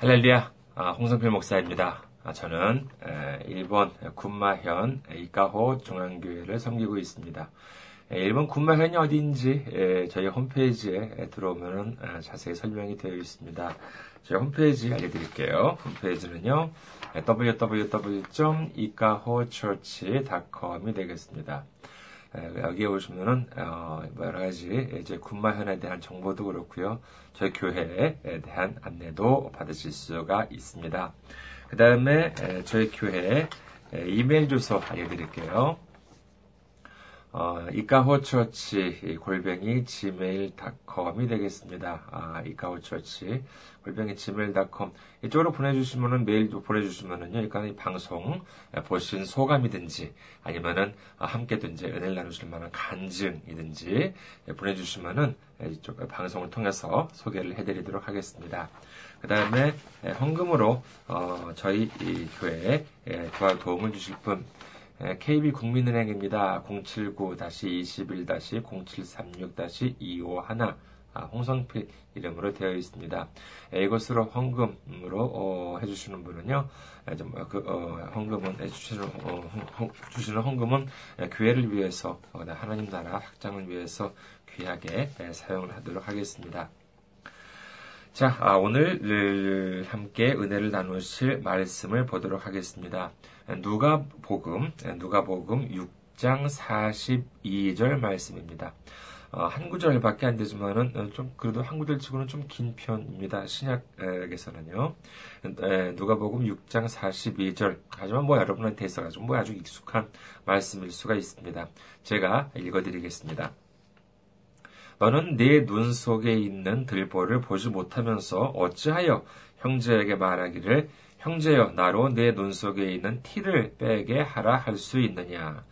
할렐루야, 아, 홍성필 목사입니다. 아, 저는 에, 일본 군마현 이카호 중앙교회를 섬기고 있습니다. 에, 일본 군마현이 어디인지 에, 저희 홈페이지에 들어오면 자세히 설명이 되어 있습니다. 저희 홈페이지 알려드릴게요. 홈페이지는요, www.ikahochurch.com이 되겠습니다. 여기에 오시면은 어, 뭐 여러 가지 이제 군마현에 대한 정보도 그렇고요. 저희 교회에 대한 안내도 받으실 수가 있습니다. 그 다음에 저희 교회 이메일 주소 알려드릴게요. 어, 이카호처치 골뱅이 gmail.com이 되겠습니다. 아, 이카호처치 골뱅이 gmail.com 이쪽으로 보내주시면은 메일도 보내주시면은요, 그러니까 이 방송 보신 소감이든지 아니면은 함께든지 은혜를 나누실 만한 간증이든지 보내주시면은 이쪽 방송을 통해서 소개를 해드리도록 하겠습니다. 그 다음에 헌금으로 어, 저희 교회에 도움을 주실 분 KB국민은행입니다. 079-21-0736-251 아, 홍성필 이름으로 되어 있습니다. 이것으로 헌금으로 어, 해주시는 분은요, 좀, 그, 어, 헌금은 해주시는 어, 헌, 주시는 헌금은 교회를 위해서 어, 하나님 나라 확장을 위해서 귀하게 사용을 하도록 하겠습니다. 자, 아, 오늘 함께 은혜를 나누실 말씀을 보도록 하겠습니다. 누가 복음, 누가 복음 6장 42절 말씀입니다. 어, 한 구절밖에 안 되지만은 어, 좀 그래도 한 구절 치고는 좀 긴 편입니다. 신약에서는요. 에, 누가복음 6장 42절. 하지만 뭐 여러분한테 있어가지고 뭐 아주 익숙한 말씀일 수가 있습니다. 제가 읽어드리겠습니다. 너는 네 눈 속에 있는 들보를 보지 못하면서 어찌하여 형제에게 말하기를 형제여 나로 내눈 속에 있는 티를 빼게 하라 할 수 있느냐.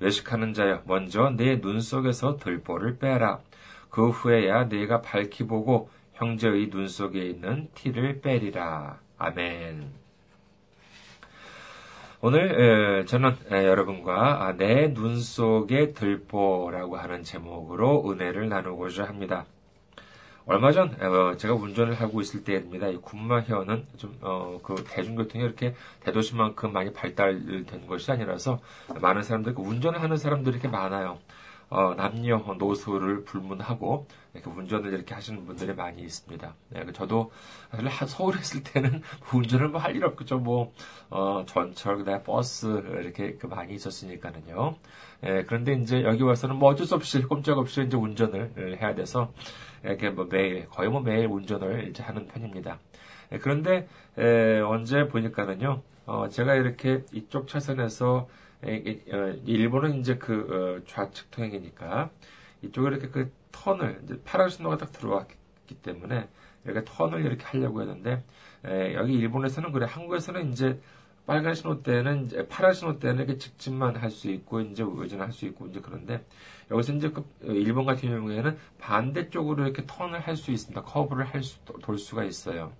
외식하는 자여 먼저 내눈 속에서 들보를 빼라. 그 후에야 내가 밝히 보고 형제의 눈 속에 있는 티를 빼리라. 아멘. 오늘 저는 여러분과 아, 내눈 속의 들보라고 하는 제목으로 은혜를 나누고자 합니다. 얼마 전 어, 제가 운전을 하고 있을 때입니다. 이 군마현은 좀 어, 그 대중교통이 이렇게 대도시만큼 많이 발달된 것이 아니라서 많은 사람들 그 운전을 하는 사람들이 이렇게 많아요. 어, 남녀 노소를 불문하고 이렇게 운전을 이렇게 하시는 분들이 많이 있습니다. 네, 그 저도 사실 서울에 있을 때는 운전을 뭐 할 일 없죠. 뭐 어, 전철 그다음에 버스 이렇게 그 많이 있었으니까는요. 예, 그런데 이제 여기 와서는 뭐 어쩔 수 없이 꼼짝없이 이제 운전을 해야 돼서 이렇게 뭐 매일 거의 뭐 매일 운전을 이제 하는 편입니다. 예, 그런데 에, 언제 보니까는요, 어, 제가 이렇게 이쪽 차선에서 일본은 이제 그 어, 좌측 통행이니까 이쪽에 이렇게 그 턴을 이제 파란 신호가 딱 들어왔기 때문에 이렇게 턴을 이렇게 하려고 했는데 에, 여기 일본에서는 그래 한국에서는 이제 빨간 신호 때는 이제 파란 신호 때는 이렇게 직진만 할 수 있고 이제 우회전할 수 있고 이제 그런데 여기서 이제 그 일본 같은 경우에는 반대쪽으로 이렇게 턴을 할 수 있습니다. 커브를 할 수, 돌 수가 있어요.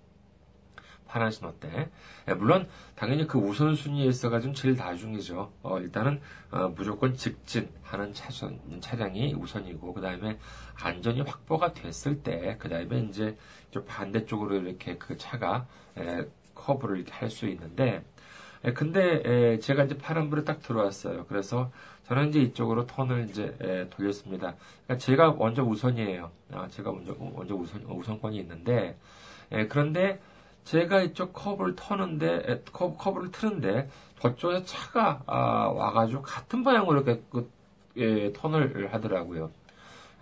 파란 신호 때. 예, 물론 당연히 그 우선순위에 있어가지고 제일 나중이죠. 어, 일단은 어, 무조건 직진하는 차선 차량이 우선이고 그 다음에 안전이 확보가 됐을 때 그 다음에 이제 반대쪽으로 이렇게 그 차가 에, 커브를 이렇게 할 수 있는데 에, 근데 에, 제가 이제 파란불에 딱 들어왔어요. 그래서 저는 이제 이쪽으로 턴을 이제 에, 돌렸습니다. 그러니까 제가 먼저 우선이에요. 아, 제가 먼저 먼저 우선 우선권이 있는데 에, 그런데 제가 이쪽 커브를 트는데 커브 커브 를 트는데 저쪽에 차가 아, 와가지고 같은 방향으로 이렇게 그, 예, 턴을 하더라고요.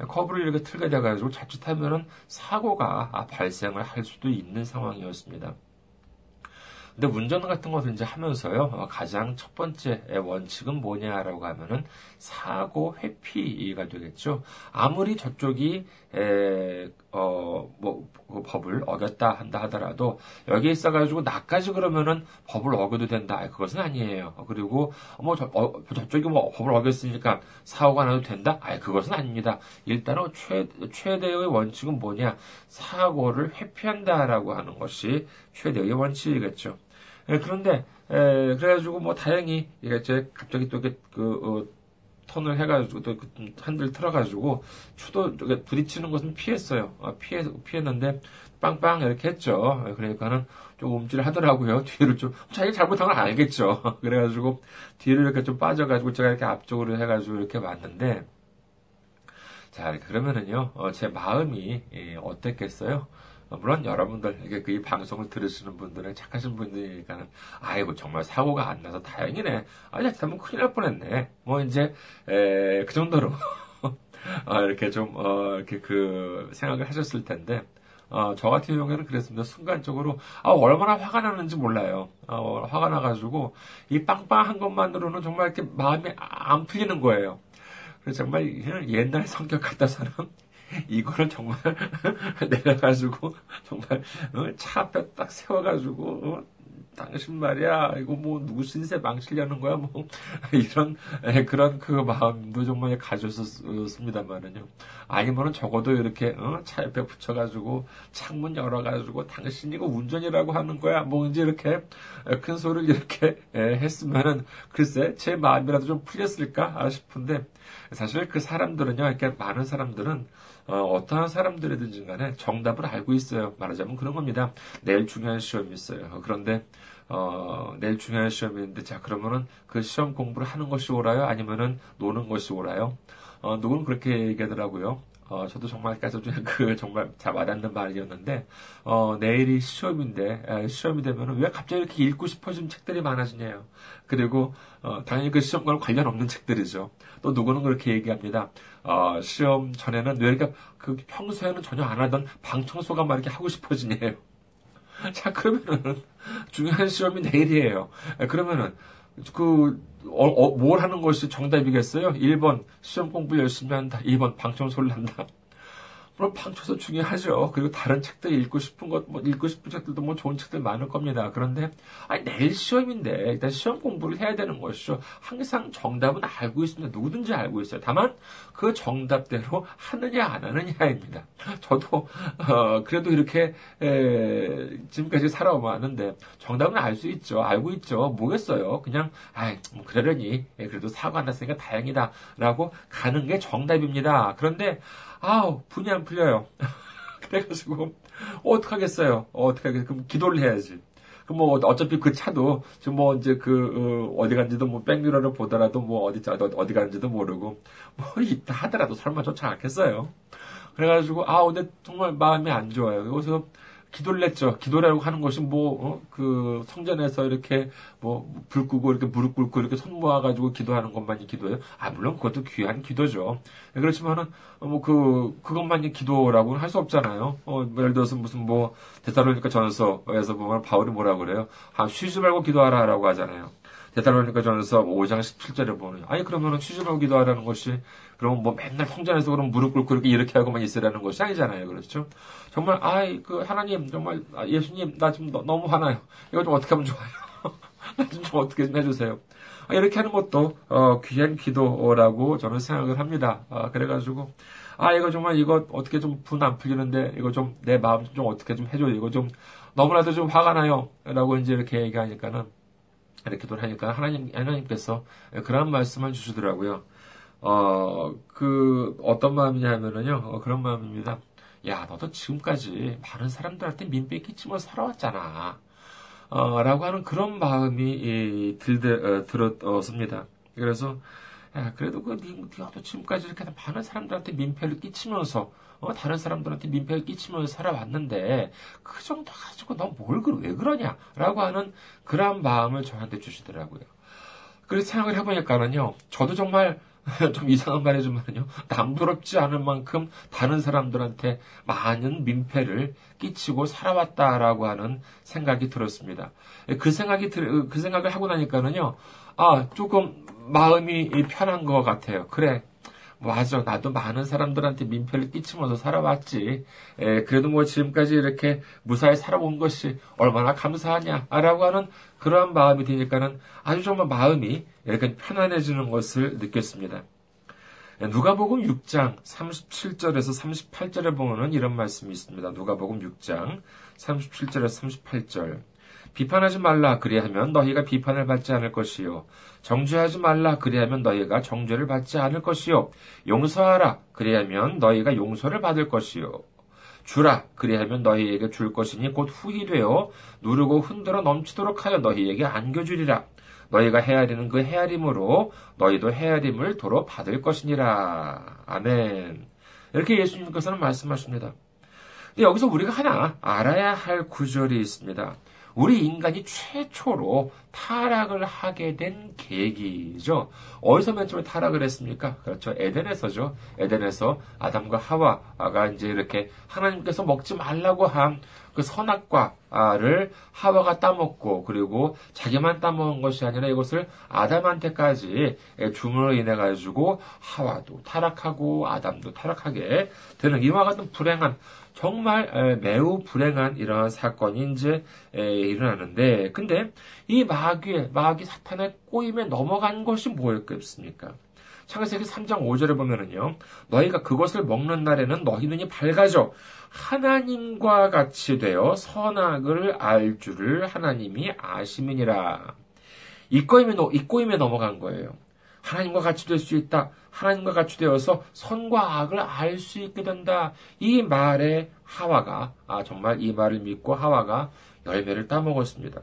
커브를 이렇게 틀게 돼가지고 자칫하면은 사고가 아, 발생을 할 수도 있는 상황이었습니다. 근데 운전 같은 것을 이제 하면서요, 어, 가장 첫 번째 원칙은 뭐냐라고 하면은 사고 회피가 되겠죠. 아무리 저쪽이 에, 어, 뭐, 그 법을 어겼다 한다 하더라도, 여기에 있어가지고, 나까지 그러면은 법을 어겨도 된다. 그것은 아니에요. 그리고, 뭐, 저, 어, 저쪽이 뭐 법을 어겼으니까 사고가 나도 된다? 아 그것은 아닙니다. 일단은 최, 최대의 원칙은 뭐냐? 사고를 회피한다라고 하는 것이 최대의 원칙이겠죠. 예, 그런데, 에, 그래가지고 뭐 다행히, 이게 갑자기 또 그, 어, 턴을 해가지고 또그 틀어가지고 추도 부딪히는 것은 피했어요. 어, 피해 피했는데 빵빵 이렇게 했죠. 그러니까는 좀 움찔 하더라고요. 뒤를 좀, 자기가 잘못한 걸 알겠죠. 그래가지고 뒤를 이렇게 좀 빠져가지고 제가 이렇게 앞쪽으로 해가지고 이렇게 왔는데, 자, 그러면은요, 어, 제 마음이 예, 어땠겠어요? 어, 물론 여러분들, 이게 그 이 방송을 들으시는 분들은 착하신 분들이니까는, 아이고, 정말 사고가 안 나서 다행이네. 아, 잘못하면 큰일 날 뻔했네. 뭐, 이제, 에, 그 정도로, 어, 이렇게 좀, 어, 이렇게 그, 생각을 하셨을 텐데, 어, 저 같은 경우에는 그랬습니다. 순간적으로, 아, 얼마나 화가 나는지 몰라요. 어, 화가 나가지고, 이 빵빵한 것만으로는 정말 이렇게 마음이 안 풀리는 거예요. 그래서 정말 옛날 성격 같아서는 이거를 정말 내려가지고 정말 어, 차 앞에 딱 세워가지고 어, 당신 말이야. 이거 뭐 누구 신세 망치려는 거야? 뭐 이런 그런 그 마음도 정말 가졌었습니다만은요. 아니면은 적어도 이렇게 어? 차 옆에 붙여가지고 창문 열어가지고 당신 이거 운전이라고 하는 거야? 뭐 이제 이렇게 큰 소리를 이렇게 했으면은 글쎄 제 마음이라도 좀 풀렸을까 싶은데 사실 그 사람들은요 이렇게 많은 사람들은 어, 떠한 사람들이든지 간에 정답을 알고 있어요. 말하자면 그런 겁니다. 내일 중요한 시험이 있어요. 그런데 어, 내일 중요한 시험이 있는데 자 그러면은 그 시험 공부를 하는 것이 옳아요? 아니면은 노는 것이 옳아요? 어, 누구는 그렇게 얘기하더라고요. 어, 저도 정말 까지 그 정말 잘 와닿는 말이었는데 어, 내일이 시험인데 에, 시험이 되면은 왜 갑자기 이렇게 읽고 싶어지는 책들이 많아지냐요. 그리고 어, 당연히 그 시험과는 관련 없는 책들이죠. 또 누구는 그렇게 얘기합니다. 어, 시험 전에는 왜 이렇게 그 평소에는 전혀 안 하던 방 청소가 막 이렇게 하고 싶어지냐요. 자 그러면은 중요한 시험이 내일이에요. 그러면은 그, 어, 어, 뭘 하는 것이 정답이겠어요? 1번, 시험 공부 열심히 한다. 2번, 방청소를 한다. 물론 방초도 중요하죠. 그리고 다른 책들 읽고 싶은 것, 뭐 읽고 싶은 책들도 뭐 좋은 책들 많을 겁니다. 그런데 아니 내일 시험인데 일단 시험 공부를 해야 되는 것이죠. 항상 정답은 알고 있습니다. 누구든지 알고 있어요. 다만 그 정답대로 하느냐 안 하느냐입니다. 저도 어, 그래도 이렇게 에, 지금까지 살아왔는데 정답은 알 수 있죠. 알고 있죠. 뭐겠어요. 그냥 아이 뭐 그러려니 예, 그래도 사고 안 났으니까 다행이다라고 가는 게 정답입니다. 그런데 아우, 분이 안 풀려요. 그래가지고, 어떡하겠어요. 어떡하겠어요. 그럼 기도를 해야지. 그럼 뭐, 어차피 그 차도, 지금 뭐, 이제 그, 어, 디 간지도 뭐, 백미러를 보더라도 뭐, 어디, 어디 간지도 모르고, 뭐, 있다 하더라도 설마 좋지 않겠어요. 그래가지고, 아, 근데 정말 마음이 안 좋아요. 그래서, 기도를 냈죠. 기도라고 하는 것이 뭐, 어? 그 성전에서 이렇게 뭐, 불 끄고 이렇게 무릎 꿇고 이렇게 손 모아가지고 기도하는 것만이 기도예요. 아, 물론 그것도 귀한 기도죠. 그렇지만은, 어, 뭐, 그, 그것만이 기도라고는 할 수 없잖아요. 어, 예를 들어서 무슨 뭐, 대사로니까 전서에서 보면 바울이 뭐라 그래요? 아, 쉬지 말고 기도하라 라고 하잖아요. 데살로니가 전서 5장 17절에 보면 아니 그러면은 말고 기도하라는 것이 그럼 뭐 맨날 성전에서 그럼 무릎 꿇고 이렇게 이렇게 하고만 있으라는 것이 아니잖아요. 그렇죠? 정말 아이 그 하나님 정말 아, 예수님 나 지금 너 무 화나요. 이거 좀 어떻게 하면 좋아요? 나좀 어떻게 좀 해주세요. 아, 이렇게 하는 것도 어, 귀한 기도라고 저는 생각을 합니다. 아, 그래가지고 아 이거 정말 이거 어떻게 좀 분 안 풀리는데 이거 좀 내 마음 좀 어떻게 좀 해줘 이거 좀 너무나도 좀 화가 나요라고 이제 이렇게 얘기하니까는 기도를 하니까 하나님 하나님께서 그런 말씀을 주시더라고요. 어, 그, 어떤 마음이냐면은요, 어, 그런 마음입니다. 야, 너도 지금까지 많은 사람들한테 민폐 끼 치며 살아왔잖아. 어, 라고 하는 그런 마음이, 이, 들드, 어, 들었습니다. 그래서, 야, 그래도 그, 니, 가도 지금까지 이렇게 많은 사람들한테 민폐를 끼치면서, 어, 다른 사람들한테 민폐를 끼치면서 살아왔는데, 그 정도 가지고 너 뭘, 왜 그러냐? 라고 하는 그런 마음을 저한테 주시더라고요. 그래서 생각을 해보니까는요, 저도 정말 좀 이상한 말 해주면요. 남부럽지 않을 만큼 다른 사람들한테 많은 민폐를 끼치고 살아왔다라고 하는 생각이 들었습니다. 그 생각이 들, 그 생각을 하고 나니까는요. 아, 조금 마음이 편한 것 같아요. 그래. 맞아. 나도 많은 사람들한테 민폐를 끼치면서 살아왔지. 에, 그래도 뭐 지금까지 이렇게 무사히 살아온 것이 얼마나 감사하냐. 라고 하는 그러한 마음이 드니까는 아주 정말 마음이 이렇게 편안해지는 것을 느꼈습니다. 누가복음 6장 37절에서 38절에 보면은 이런 말씀이 있습니다. 누가복음 6장 37절에서 38절. 비판하지 말라 그리하면 너희가 비판을 받지 않을 것이요 정죄하지 말라 그리하면 너희가 정죄를 받지 않을 것이요 용서하라 그리하면 너희가 용서를 받을 것이요 주라 그리하면 너희에게 줄 것이니 곧 후히 되어 누르고 흔들어 넘치도록 하여 너희에게 안겨주리라. 너희가 헤아리는 그 헤아림으로 너희도 헤아림을 도로 받을 것이니라. 아멘. 이렇게 예수님께서는 말씀하십니다. 근데 여기서 우리가 하나 알아야 할 구절이 있습니다. 우리 인간이 최초로 타락을 하게 된 계기죠. 어디서 맨 처음에 타락을 했습니까? 그렇죠. 에덴에서죠. 에덴에서 아담과 하와가 이제 이렇게 하나님께서 먹지 말라고 한 그 선악과를 하와가 따먹고 그리고 자기만 따먹은 것이 아니라 이것을 아담한테까지 주문으로 인해 가지고 하와도 타락하고 아담도 타락하게 되는 이와 같은 불행한 정말 매우 불행한 이러한 사건이 이제 일어나는데, 근데 이 마귀의, 마귀 사탄의 꼬임에 넘어간 것이 뭐였겠습니까? 창세기 3장 5절에 보면은요, 너희가 그것을 먹는 날에는 너희 눈이 밝아져 하나님과 같이 되어 선악을 알 줄을 하나님이 아시민이라. 이 꼬임에, 이 꼬임에 넘어간 거예요. 하나님과 같이 될 수 있다. 하나님과 같이 되어서 선과 악을 알 수 있게 된다. 이 말에 하와가 아 정말 이 말을 믿고 하와가 열매를 따먹었습니다.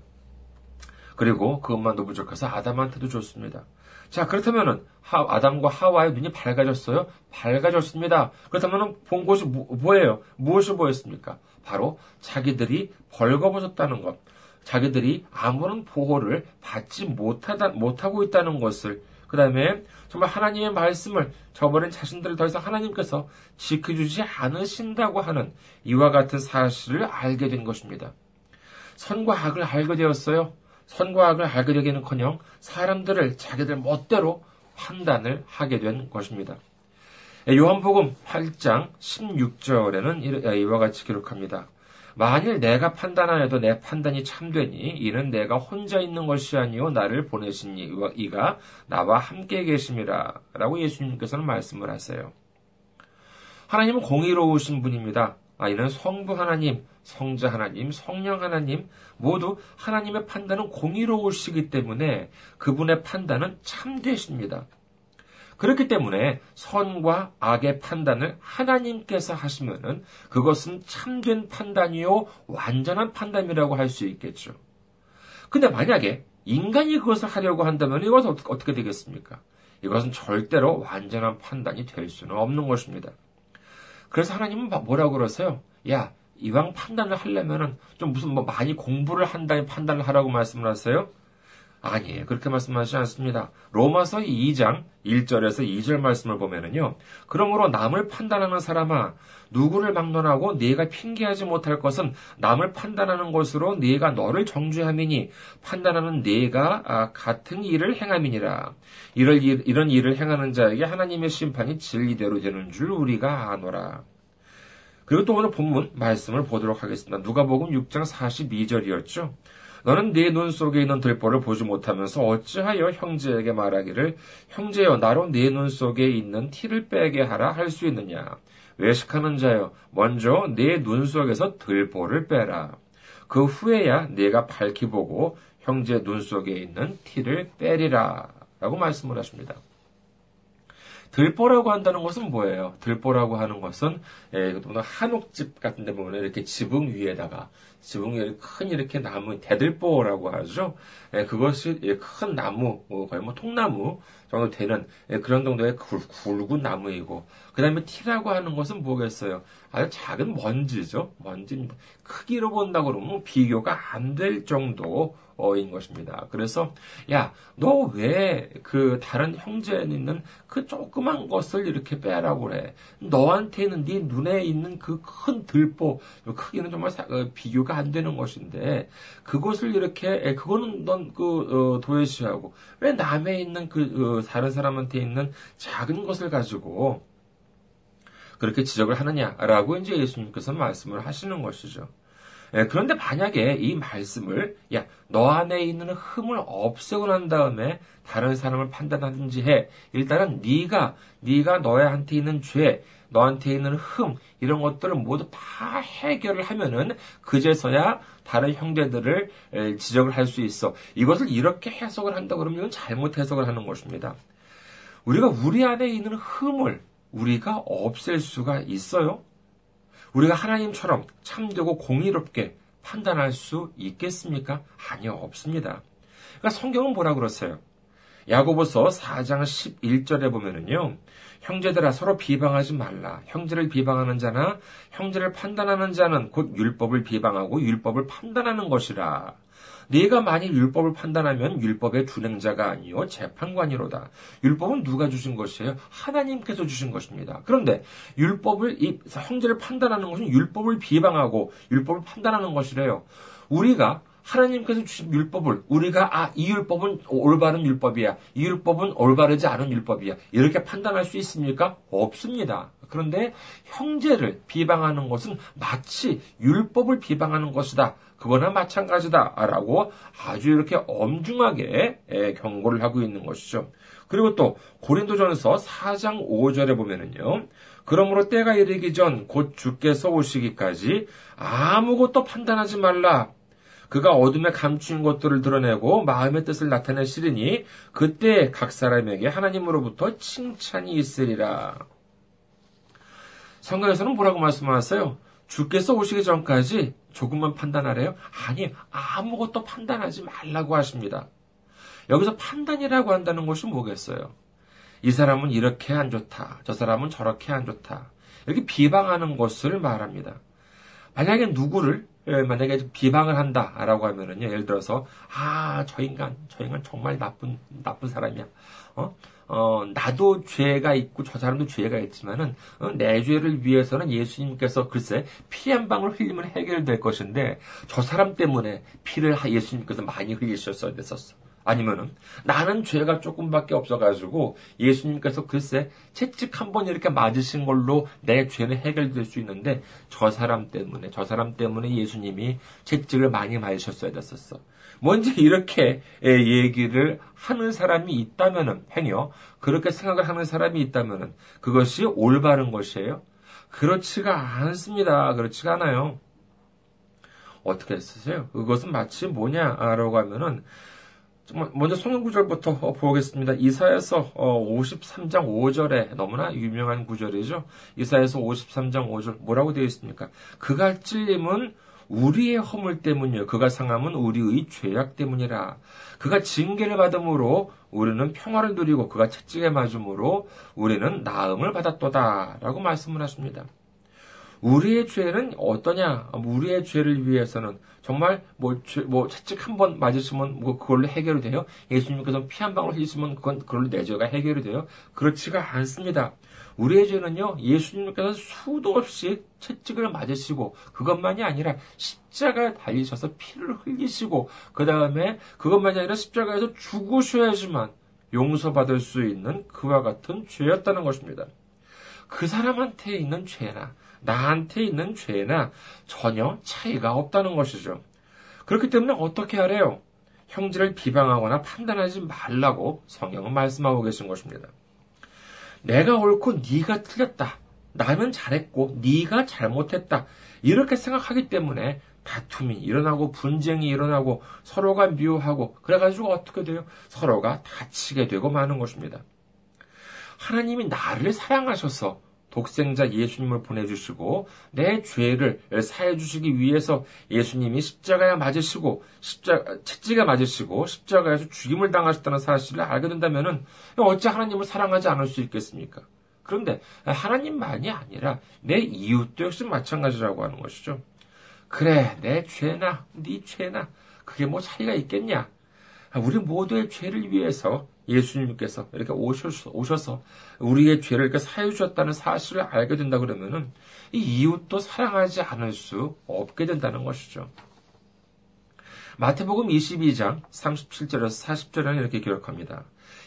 그리고 그것만도 부족해서 아담한테도 줬습니다. 자, 그렇다면은 아담과 하와의 눈이 밝아졌어요? 밝아졌습니다. 그렇다면 본 것이 뭐, 예요 무엇을 보였습니까? 바로 자기들이 벌거벗었다는 것. 자기들이 아무런 보호를 받지 못하다, 못하고 있다는 것을 그 다음에 정말 하나님의 말씀을 저버린 자신들을 더 이상 하나님께서 지켜주지 않으신다고 하는 이와 같은 사실을 알게 된 것입니다. 선과 악을 알게 되었어요. 선과 악을 알게 되기는커녕 사람들을 자기들 멋대로 판단을 하게 된 것입니다. 요한복음 8장 16절에는 이와 같이 기록합니다. 만일 내가 판단하여도 내 판단이 참되니 이는 내가 혼자 있는 것이 아니요 나를 보내신 이가 나와 함께 계심이라 라고 예수님께서는 말씀을 하세요. 하나님은 공의로우신 분입니다. 아, 이는 성부 하나님, 성자 하나님, 성령 하나님 모두 하나님의 판단은 공의로우시기 때문에 그분의 판단은 참되십니다. 그렇기 때문에 선과 악의 판단을 하나님께서 하시면은 그것은 참된 판단이요 완전한 판단이라고 할 수 있겠죠. 근데 만약에 인간이 그것을 하려고 한다면 이것은 어떻게 되겠습니까? 이것은 절대로 완전한 판단이 될 수는 없는 것입니다. 그래서 하나님은 뭐라고 그러세요? 야, 이왕 판단을 하려면은 좀 무슨 뭐 많이 공부를 한 다음에 판단을 하라고 말씀을 하세요? 아니에요. 그렇게 말씀하지 않습니다. 로마서 2장 1절에서 2절 말씀을 보면은요. 그러므로 남을 판단하는 사람아 누구를 막론하고 네가 핑계하지 못할 것은 남을 판단하는 것으로 네가 너를 정죄함이니 판단하는 네가 아, 같은 일을 행함이니라. 이럴 일, 이런 일을 행하는 자에게 하나님의 심판이 진리대로 되는 줄 우리가 아노라. 그리고 또 오늘 본문 말씀을 보도록 하겠습니다. 누가복음 6장 42절이었죠. 너는 네 눈 속에 있는 들보를 보지 못하면서 어찌하여 형제에게 말하기를 형제여 나로 네 눈 속에 있는 티를 빼게 하라 할 수 있느냐? 외식하는 자여 먼저 네 눈 속에서 들보를 빼라. 그 후에야 네가 밝히 보고 형제 눈 속에 있는 티를 빼리라. 라고 말씀을 하십니다. 들보라고 한다는 것은 뭐예요? 들보라고 하는 것은 예, 한옥집 같은 데 보면 이렇게 지붕 위에다가 지붕 위에 큰 이렇게 나무 대들보라고 하죠. 예, 그것이 예, 큰 나무 뭐 거의 뭐 통나무 정도 되는 예, 그런 정도의 굵, 굵은 나무이고 그 다음에 티라고 하는 것은 뭐겠어요? 아주 작은 먼지죠. 먼지 크기로 본다 그러면 비교가 안 될 정도 어인 것입니다. 그래서 야 너 왜 그 다른 형제에 있는 그 조그만 것을 이렇게 빼라고 그래? 너한테는 네 눈에 있는 그 큰 들보 크기는 정말 어, 비교가 안 되는 것인데 그것을 이렇게 그거는 넌그 어, 도외시하고 왜 남에 있는 그 어, 다른 사람한테 있는 작은 것을 가지고 그렇게 지적을 하느냐라고 이제 예수님께서 말씀을 하시는 것이죠. 예, 그런데 만약에 이 말씀을 야 너 안에 있는 흠을 없애고 난 다음에 다른 사람을 판단하든지 해. 일단은 네가 네가 너한테 있는 죄, 너한테 있는 흠 이런 것들을 모두 다 해결을 하면은 그제서야 다른 형제들을 지적을 할 수 있어. 이것을 이렇게 해석을 한다 그러면 이건 잘못 해석을 하는 것입니다. 우리가 우리 안에 있는 흠을 우리가 없앨 수가 있어요? 우리가 하나님처럼 참되고 공의롭게 판단할 수 있겠습니까? 아니요, 없습니다. 그러니까 성경은 뭐라 그러세요? 야고보서 4장 11절에 보면은요. 형제들아 서로 비방하지 말라. 형제를 비방하는 자나 형제를 판단하는 자는 곧 율법을 비방하고 율법을 판단하는 것이라. 네가 만일 율법을 판단하면 율법의 준행자가 아니요 재판관이로다. 율법은 누가 주신 것이에요? 하나님께서 주신 것입니다. 그런데 율법을 이 형제를 판단하는 것은 율법을 비방하고 율법을 판단하는 것이래요. 우리가 하나님께서 주신 율법을 우리가 아 이 율법은 올바른 율법이야 이 율법은 올바르지 않은 율법이야 이렇게 판단할 수 있습니까? 없습니다. 그런데 형제를 비방하는 것은 마치 율법을 비방하는 것이다. 그거나 마찬가지다라고 아주 이렇게 엄중하게 경고를 하고 있는 것이죠. 그리고 또 고린도전서 4장 5절에 보면은요. 그러므로 때가 이르기 전 곧 주께서 오시기까지 아무것도 판단하지 말라. 그가 어둠에 감추인 것들을 드러내고 마음의 뜻을 나타내시리니 그때 각 사람에게 하나님으로부터 칭찬이 있으리라. 성경에서는 뭐라고 말씀하세요? 주께서 오시기 전까지 조금만 판단하래요? 아니, 아무것도 판단하지 말라고 하십니다. 여기서 판단이라고 한다는 것이 뭐겠어요? 이 사람은 이렇게 안 좋다. 저 사람은 저렇게 안 좋다. 이렇게 비방하는 것을 말합니다. 만약에 누구를 예, 만약에 비방을 한다라고 하면은요, 예를 들어서, 아, 저 인간, 저 인간 정말 나쁜, 나쁜 사람이야. 어? 어, 나도 죄가 있고 저 사람도 죄가 있지만은, 어, 내 죄를 위해서는 예수님께서 글쎄, 피 한 방울 흘리면 해결될 것인데, 저 사람 때문에 피를 예수님께서 많이 흘리셨어야 됐었어. 아니면은 나는 죄가 조금밖에 없어가지고 예수님께서 글쎄 채찍 한 번 이렇게 맞으신 걸로 내 죄는 해결될 수 있는데 저 사람 때문에 저 사람 때문에 예수님이 채찍을 많이 맞으셨어야 됐었어. 먼저 이렇게 얘기를 하는 사람이 있다면은 행여 그렇게 생각을 하는 사람이 있다면은 그것이 올바른 것이에요. 그렇지가 않습니다. 그렇지가 않아요. 어떻게 쓰세요? 그것은 마치 뭐냐라고 하면은 먼저 성경 구절부터 보겠습니다. 이사에서 53장 어, 5절에 너무나 유명한 구절이죠. 이사에서 53장 5절 뭐라고 되어 있습니까? 그가 찔림은 우리의 허물 때문이요. 그가 상함은 우리의 죄악 때문이라. 그가 징계를 받음으로 우리는 평화를 누리고 그가 채찍에 맞음으로 우리는 나음을 받았도다. 라고 말씀을 하십니다. 우리의 죄는 어떠냐? 우리의 죄를 위해서는 정말 뭐, 죄, 뭐 채찍 한 번 맞으시면 뭐 그걸로 해결이 돼요? 예수님께서 피 한 방울 흘리시면 그건 그걸로 내 죄가 해결이 돼요? 그렇지가 않습니다. 우리의 죄는요, 예수님께서 수도 없이 채찍을 맞으시고, 그것만이 아니라 십자가에 달리셔서 피를 흘리시고, 그 다음에 그것만이 아니라 십자가에서 죽으셔야지만 용서받을 수 있는 그와 같은 죄였다는 것입니다. 그 사람한테 있는 죄나, 나한테 있는 죄나 전혀 차이가 없다는 것이죠. 그렇기 때문에 어떻게 하래요? 형제를 비방하거나 판단하지 말라고 성경은 말씀하고 계신 것입니다. 내가 옳고 네가 틀렸다. 나는 잘했고 네가 잘못했다. 이렇게 생각하기 때문에 다툼이 일어나고 분쟁이 일어나고 서로가 미워하고 그래가지고 어떻게 돼요? 서로가 다치게 되고 마는 것입니다. 하나님이 나를 사랑하셔서 독생자 예수님을 보내주시고 내 죄를 사해 주시기 위해서 예수님이 십자가에 맞으시고 십자 채찍에 맞으시고 십자가에서 죽임을 당하셨다는 사실을 알게 된다면은 어찌 하나님을 사랑하지 않을 수 있겠습니까? 그런데 하나님만이 아니라 내 이웃도 역시 마찬가지라고 하는 것이죠. 그래 내 죄나 네 죄나 그게 뭐 차이가 있겠냐? 우리 모두의 죄를 위해서 예수님께서 이렇게 오셔서, 오셔서 우리의 죄를 이렇게 사해 주셨다는 사실을 알게 된다 그러면은 이 이웃도 사랑하지 않을 수 없게 된다는 것이죠. 마태복음 22장 37절에서 40절에는 이렇게 기록합니다.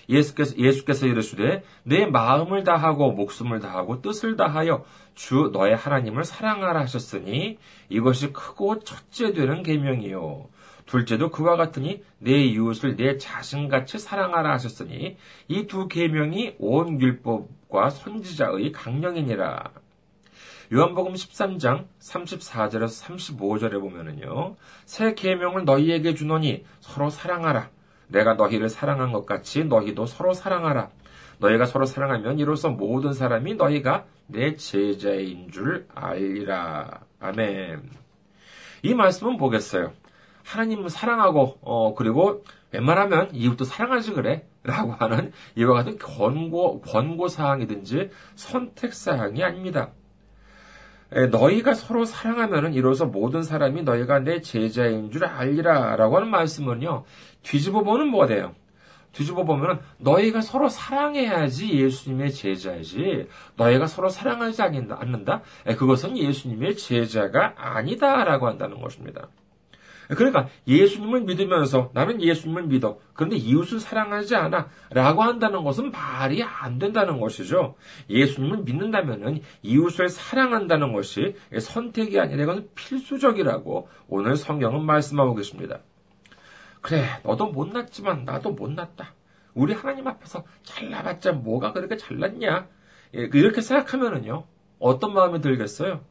예수께서, 예수께서 이르시되 내 마음을 다하고 목숨을 다하고 뜻을 다하여 주 너의 하나님을 사랑하라 하셨으니 이것이 크고 첫째 되는 계명이요 둘째도 그와 같으니 내 이웃을 내 자신같이 사랑하라 하셨으니 이 두 계명이 온 율법과 선지자의 강령이니라. 요한복음 13장 34절에서 35절에 보면은요. 새 계명을 너희에게 주노니 서로 사랑하라. 내가 너희를 사랑한 것 같이 너희도 서로 사랑하라. 너희가 서로 사랑하면 이로써 모든 사람이 너희가 내 제자인 줄 알리라. 아멘. 이 말씀은 보겠어요. 하나님을 사랑하고 어 그리고 웬만하면 이웃도 사랑하지 그래 라고 하는 이와 같은 권고 권고 사항이든지 선택 사항이 아닙니다. 너희가 서로 사랑하면은 이로써 모든 사람이 너희가 내 제자인 줄 알리라 라고 하는 말씀은요, 뒤집어 보면 뭐가 돼요? 뒤집어 보면은 너희가 서로 사랑해야지 예수님의 제자이지 너희가 서로 사랑하지 않는다? 그것은 예수님의 제자가 아니다 라고 한다는 것입니다. 그러니까 예수님을 믿으면서 나는 예수님을 믿어. 그런데 이웃을 사랑하지 않아. 라고 한다는 것은 말이 안 된다는 것이죠. 예수님을 믿는다면 이웃을 사랑한다는 것이 선택이 아니라 이건 필수적이라고 오늘 성경은 말씀하고 계십니다. 그래, 너도 못났지만 나도 못났다. 우리 하나님 앞에서 잘나봤자 뭐가 그렇게 잘났냐? 예, 그 이렇게 생각하면은요, 어떤 마음이 들겠어요?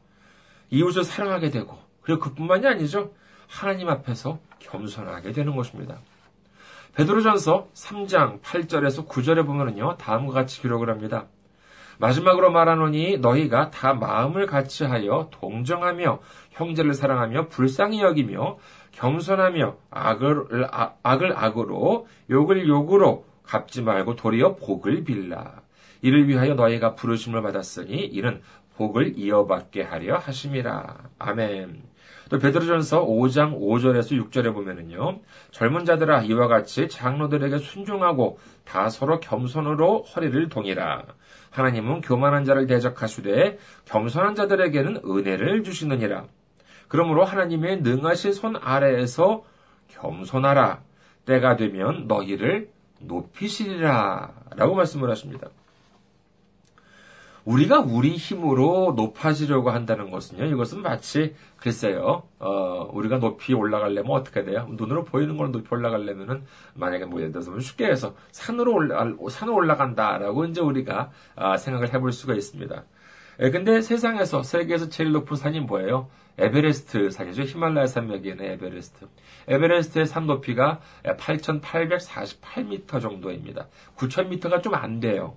이웃을 사랑하게 되고, 그리고 그뿐만이 아니죠. 하나님 앞에서 겸손하게 되는 것입니다. 베드로전서 3장 8절에서 9절에 보면은요, 다음과 같이 기록을 합니다. 마지막으로 말하노니 너희가 다 마음을 같이하여 동정하며 형제를 사랑하며 불쌍히 여기며 겸손하며 악을, 악을 악으로 욕을 욕으로 갚지 말고 도리어 복을 빌라. 이를 위하여 너희가 부르심을 받았으니 이는 복을 이어받게 하려 하심이라. 아멘. 또 베드로전서 5장 5절에서 6절에 보면은요. 젊은 자들아 이와 같이 장로들에게 순종하고 다 서로 겸손으로 허리를 동이라. 하나님은 교만한 자를 대적하시되 겸손한 자들에게는 은혜를 주시느니라. 그러므로 하나님의 능하신 손 아래에서 겸손하라. 때가 되면 너희를 높이시리라. 라고 말씀을 하십니다. 우리가 우리 힘으로 높아지려고 한다는 것은요, 이것은 마치, 글쎄요, 어, 우리가 높이 올라가려면 어떻게 돼요? 눈으로 보이는 걸 높이 올라가려면은, 만약에 뭐 예를 들어서 쉽게 해서 산으로 올라, 산을 올라간다라고 이제 우리가 아, 생각을 해볼 수가 있습니다. 예, 근데 세상에서, 세계에서 제일 높은 산이 뭐예요? 에베레스트 산이죠. 히말라야 산맥에 있는 에베레스트. 에베레스트의 산 높이가 8,848m 정도입니다. 9,000m가 좀 안 돼요.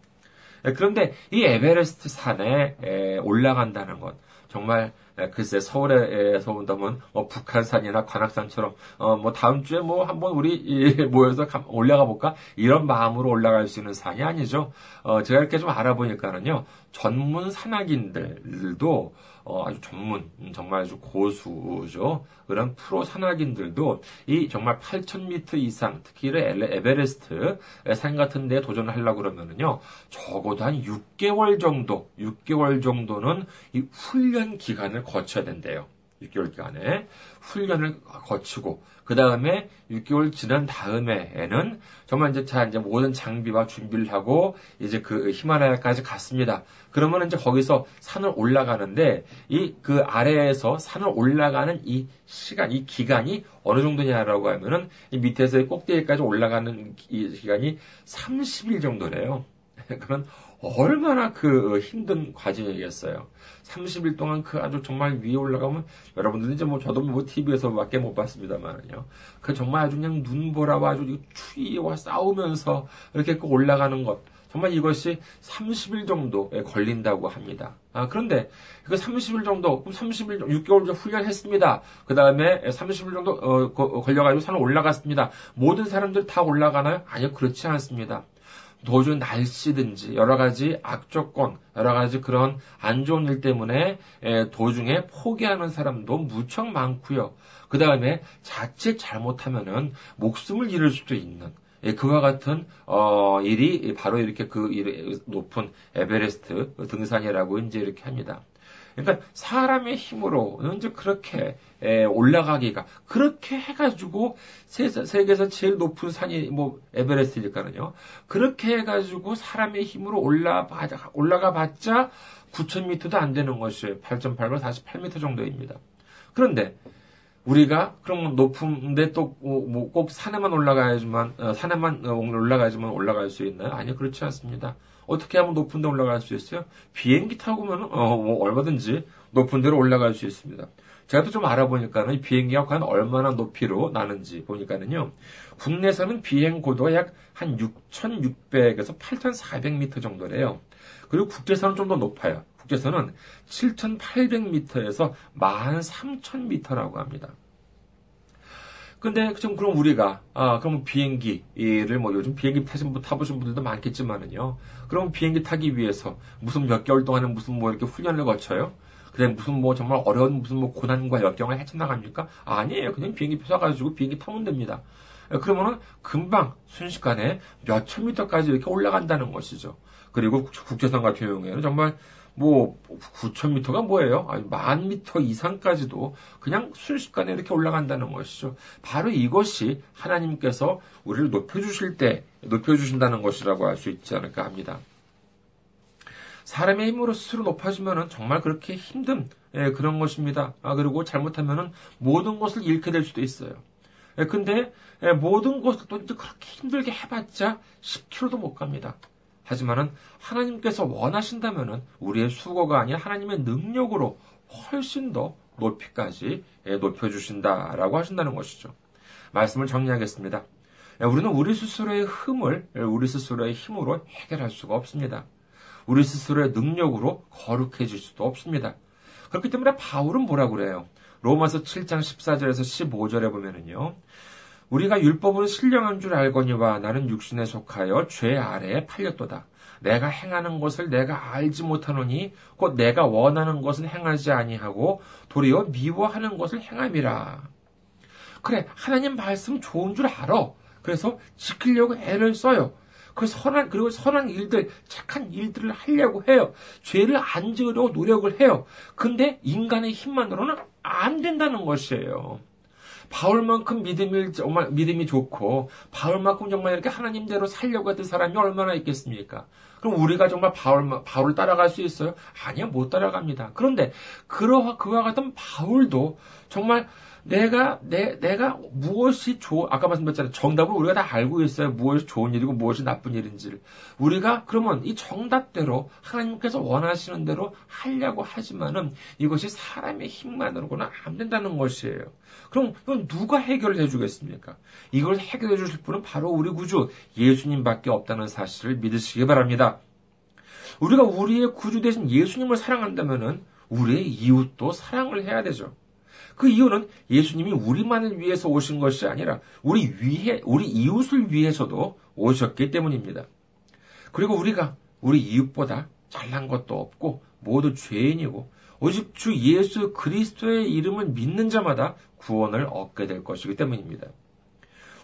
예, 그런데 이 에베레스트 산에 올라간다는 것, 정말 글쎄 서울에서 온다면 뭐 북한산이나 관악산처럼 어 뭐 다음 주에 뭐 한번 우리 모여서 올라가 볼까 이런 마음으로 올라갈 수 있는 산이 아니죠. 어 제가 이렇게 좀 알아보니까는요 전문 산악인들도 어, 아주 전문, 음, 정말 아주 고수죠. 그런 프로 산악인들도 이 정말 8,000m 이상, 특히 에베레스트 산 같은 데 도전을 하려고 그러면은요, 적어도 한 6개월 정도, 6개월 정도는 이 훈련 기간을 거쳐야 된대요. 6개월 기간에 훈련을 거치고 그 다음에 6개월 지난 다음에는 정말 이제 자 이제 모든 장비와 준비를 하고 이제 그 히마라야까지 갔습니다. 그러면 이제 거기서 산을 올라가는데 이 그 아래에서 산을 올라가는 이 시간, 이 기간이 어느 정도냐라고 하면은 이 밑에서 꼭대기까지 올라가는 이 기간이 30일 정도래요. 그러면 얼마나 그 힘든 과정이겠어요. 30일 동안 그 아주 정말 위에 올라가면 여러분들 이제 뭐 저도 뭐 TV에서밖에 못 봤습니다만요. 그 정말 아주 그냥 눈보라와 아주 추위와 싸우면서 이렇게 올라가는 것. 정말 이것이 30일 정도에 걸린다고 합니다. 아, 그런데 그 30일 정도, 30일, 6개월 훈련했습니다. 그 다음에 30일 정도 어, 걸려가지고 산을 올라갔습니다. 모든 사람들 다 올라가나요? 아니요, 그렇지 않습니다. 도중 날씨든지 여러 가지 악조건, 여러 가지 그런 안 좋은 일 때문에 도중에 포기하는 사람도 무척 많고요. 그 다음에 자칫 잘못하면은 목숨을 잃을 수도 있는 그와 같은 어, 일이 바로 이렇게 그 높은 에베레스트 등산이라고 이제 이렇게 합니다. 그러니까 사람의 힘으로는 이제 그렇게 올라가기가 그렇게 해가지고 세계에서 제일 높은 산이 뭐 에베레스트니까는요. 그렇게 해가지고 사람의 힘으로 올라 올라가 봤자 9,000m도 안 되는 것이 8,848m 정도입니다. 그런데 우리가 그럼 높은데 또꼭 뭐 산에만 올라가야지만 어, 산에만 어, 올라가야지만 올라갈 수 있나요? 아니요 그렇지 않습니다. 어떻게 하면 높은 데 올라갈 수 있어요? 비행기 타고 면 어, 뭐 얼마든지 높은 데로 올라갈 수 있습니다. 제가 또 좀 알아보니까는 비행기가 과연 얼마나 높이로 나는지 보니까는요. 국내에서는 비행 고도가 약 한 6,600에서 8,400m 정도래요. 그리고 국제선은 좀 더 높아요. 국제선은 7,800m에서 13,000m라고 합니다. 근데 좀 그럼 우리가 아 그럼 비행기를 뭐 요즘 비행기 타신 분 타보신 분들도 많겠지만은요. 그럼 비행기 타기 위해서 무슨 몇 개월 동안은 무슨 뭐 이렇게 훈련을 거쳐요? 그래 무슨 뭐 정말 어려운 무슨 뭐 고난과 역경을 헤쳐나갑니까? 아니에요. 그냥 비행기 표 사가지고 비행기 타면 됩니다. 그러면은 금방 순식간에 몇천 미터까지 이렇게 올라간다는 것이죠. 그리고 국제선 같은 경우에는 정말 뭐 9천 미터가 뭐예요? 아니 만 미터 이상까지도 그냥 순식간에 이렇게 올라간다는 것이죠. 바로 이것이 하나님께서 우리를 높여주실 때 높여주신다는 것이라고 할 수 있지 않을까 합니다. 사람의 힘으로 스스로 높아지면은 정말 그렇게 힘든 예, 그런 것입니다. 아, 그리고 잘못하면은 모든 것을 잃게 될 수도 있어요. 예, 근데 예, 모든 것을 또 그렇게 힘들게 해봤자 10km도 못 갑니다. 하지만은 하나님께서 원하신다면은 우리의 수고가 아닌 하나님의 능력으로 훨씬 더 높이까지 예, 높여주신다라고 하신다는 것이죠. 말씀을 정리하겠습니다. 예, 우리는 우리 스스로의 흠을 예, 우리 스스로의 힘으로 해결할 수가 없습니다. 우리 스스로의 능력으로 거룩해질 수도 없습니다. 그렇기 때문에 바울은 뭐라고 그래요? 로마서 7장 14절에서 15절에 보면은요. 우리가 율법으로 신령한 줄 알거니와 나는 육신에 속하여 죄 아래에 팔렸도다. 내가 행하는 것을 내가 알지 못하노니 곧 내가 원하는 것은 행하지 아니하고 도리어 미워하는 것을 행함이라. 그래 하나님 말씀 좋은 줄 알아. 그래서 지키려고 애를 써요. 그 선한 그리고 선한 일들, 착한 일들을 하려고 해요. 죄를 안 지으려고 노력을 해요. 근데 인간의 힘만으로는 안 된다는 것이에요. 바울만큼 믿음이 정말 믿음이 좋고 바울만큼 정말 이렇게 하나님대로 살려고 했던 사람이 얼마나 있겠습니까? 그럼 우리가 정말 바울 바울을 따라갈 수 있어요? 아니요, 못 따라갑니다. 그런데 그러와 그와 같은 바울도 정말 내가 내 내가 무엇이 좋 아까 말씀드렸잖아요. 정답을 우리가 다 알고 있어요. 무엇이 좋은 일이고 무엇이 나쁜 일인지를 우리가 그러면 이 정답대로 하나님께서 원하시는 대로 하려고 하지만은 이것이 사람의 힘만으로는 안 된다는 것이에요. 그럼 이건 누가 해결해 주겠습니까? 이걸 해결해 주실 분은 바로 우리 구주 예수님밖에 없다는 사실을 믿으시기 바랍니다. 우리가 우리의 구주 대신 예수님을 사랑한다면은 우리의 이웃도 사랑을 해야 되죠. 그 이유는 예수님이 우리만을 위해서 오신 것이 아니라 우리 위해 우리 이웃을 위해서도 오셨기 때문입니다. 그리고 우리가 우리 이웃보다 잘난 것도 없고 모두 죄인이고 오직 주 예수 그리스도의 이름을 믿는 자마다 구원을 얻게 될 것이기 때문입니다.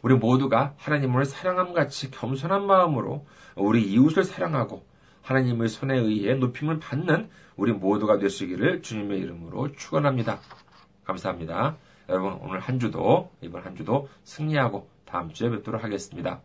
우리 모두가 하나님을 사랑함 같이 겸손한 마음으로 우리 이웃을 사랑하고 하나님의 손에 의해 높임을 받는 우리 모두가 되시기를 주님의 이름으로 축원합니다. 감사합니다. 여러분 오늘 한 주도 이번 한 주도 승리하고 다음 주에 뵙도록 하겠습니다.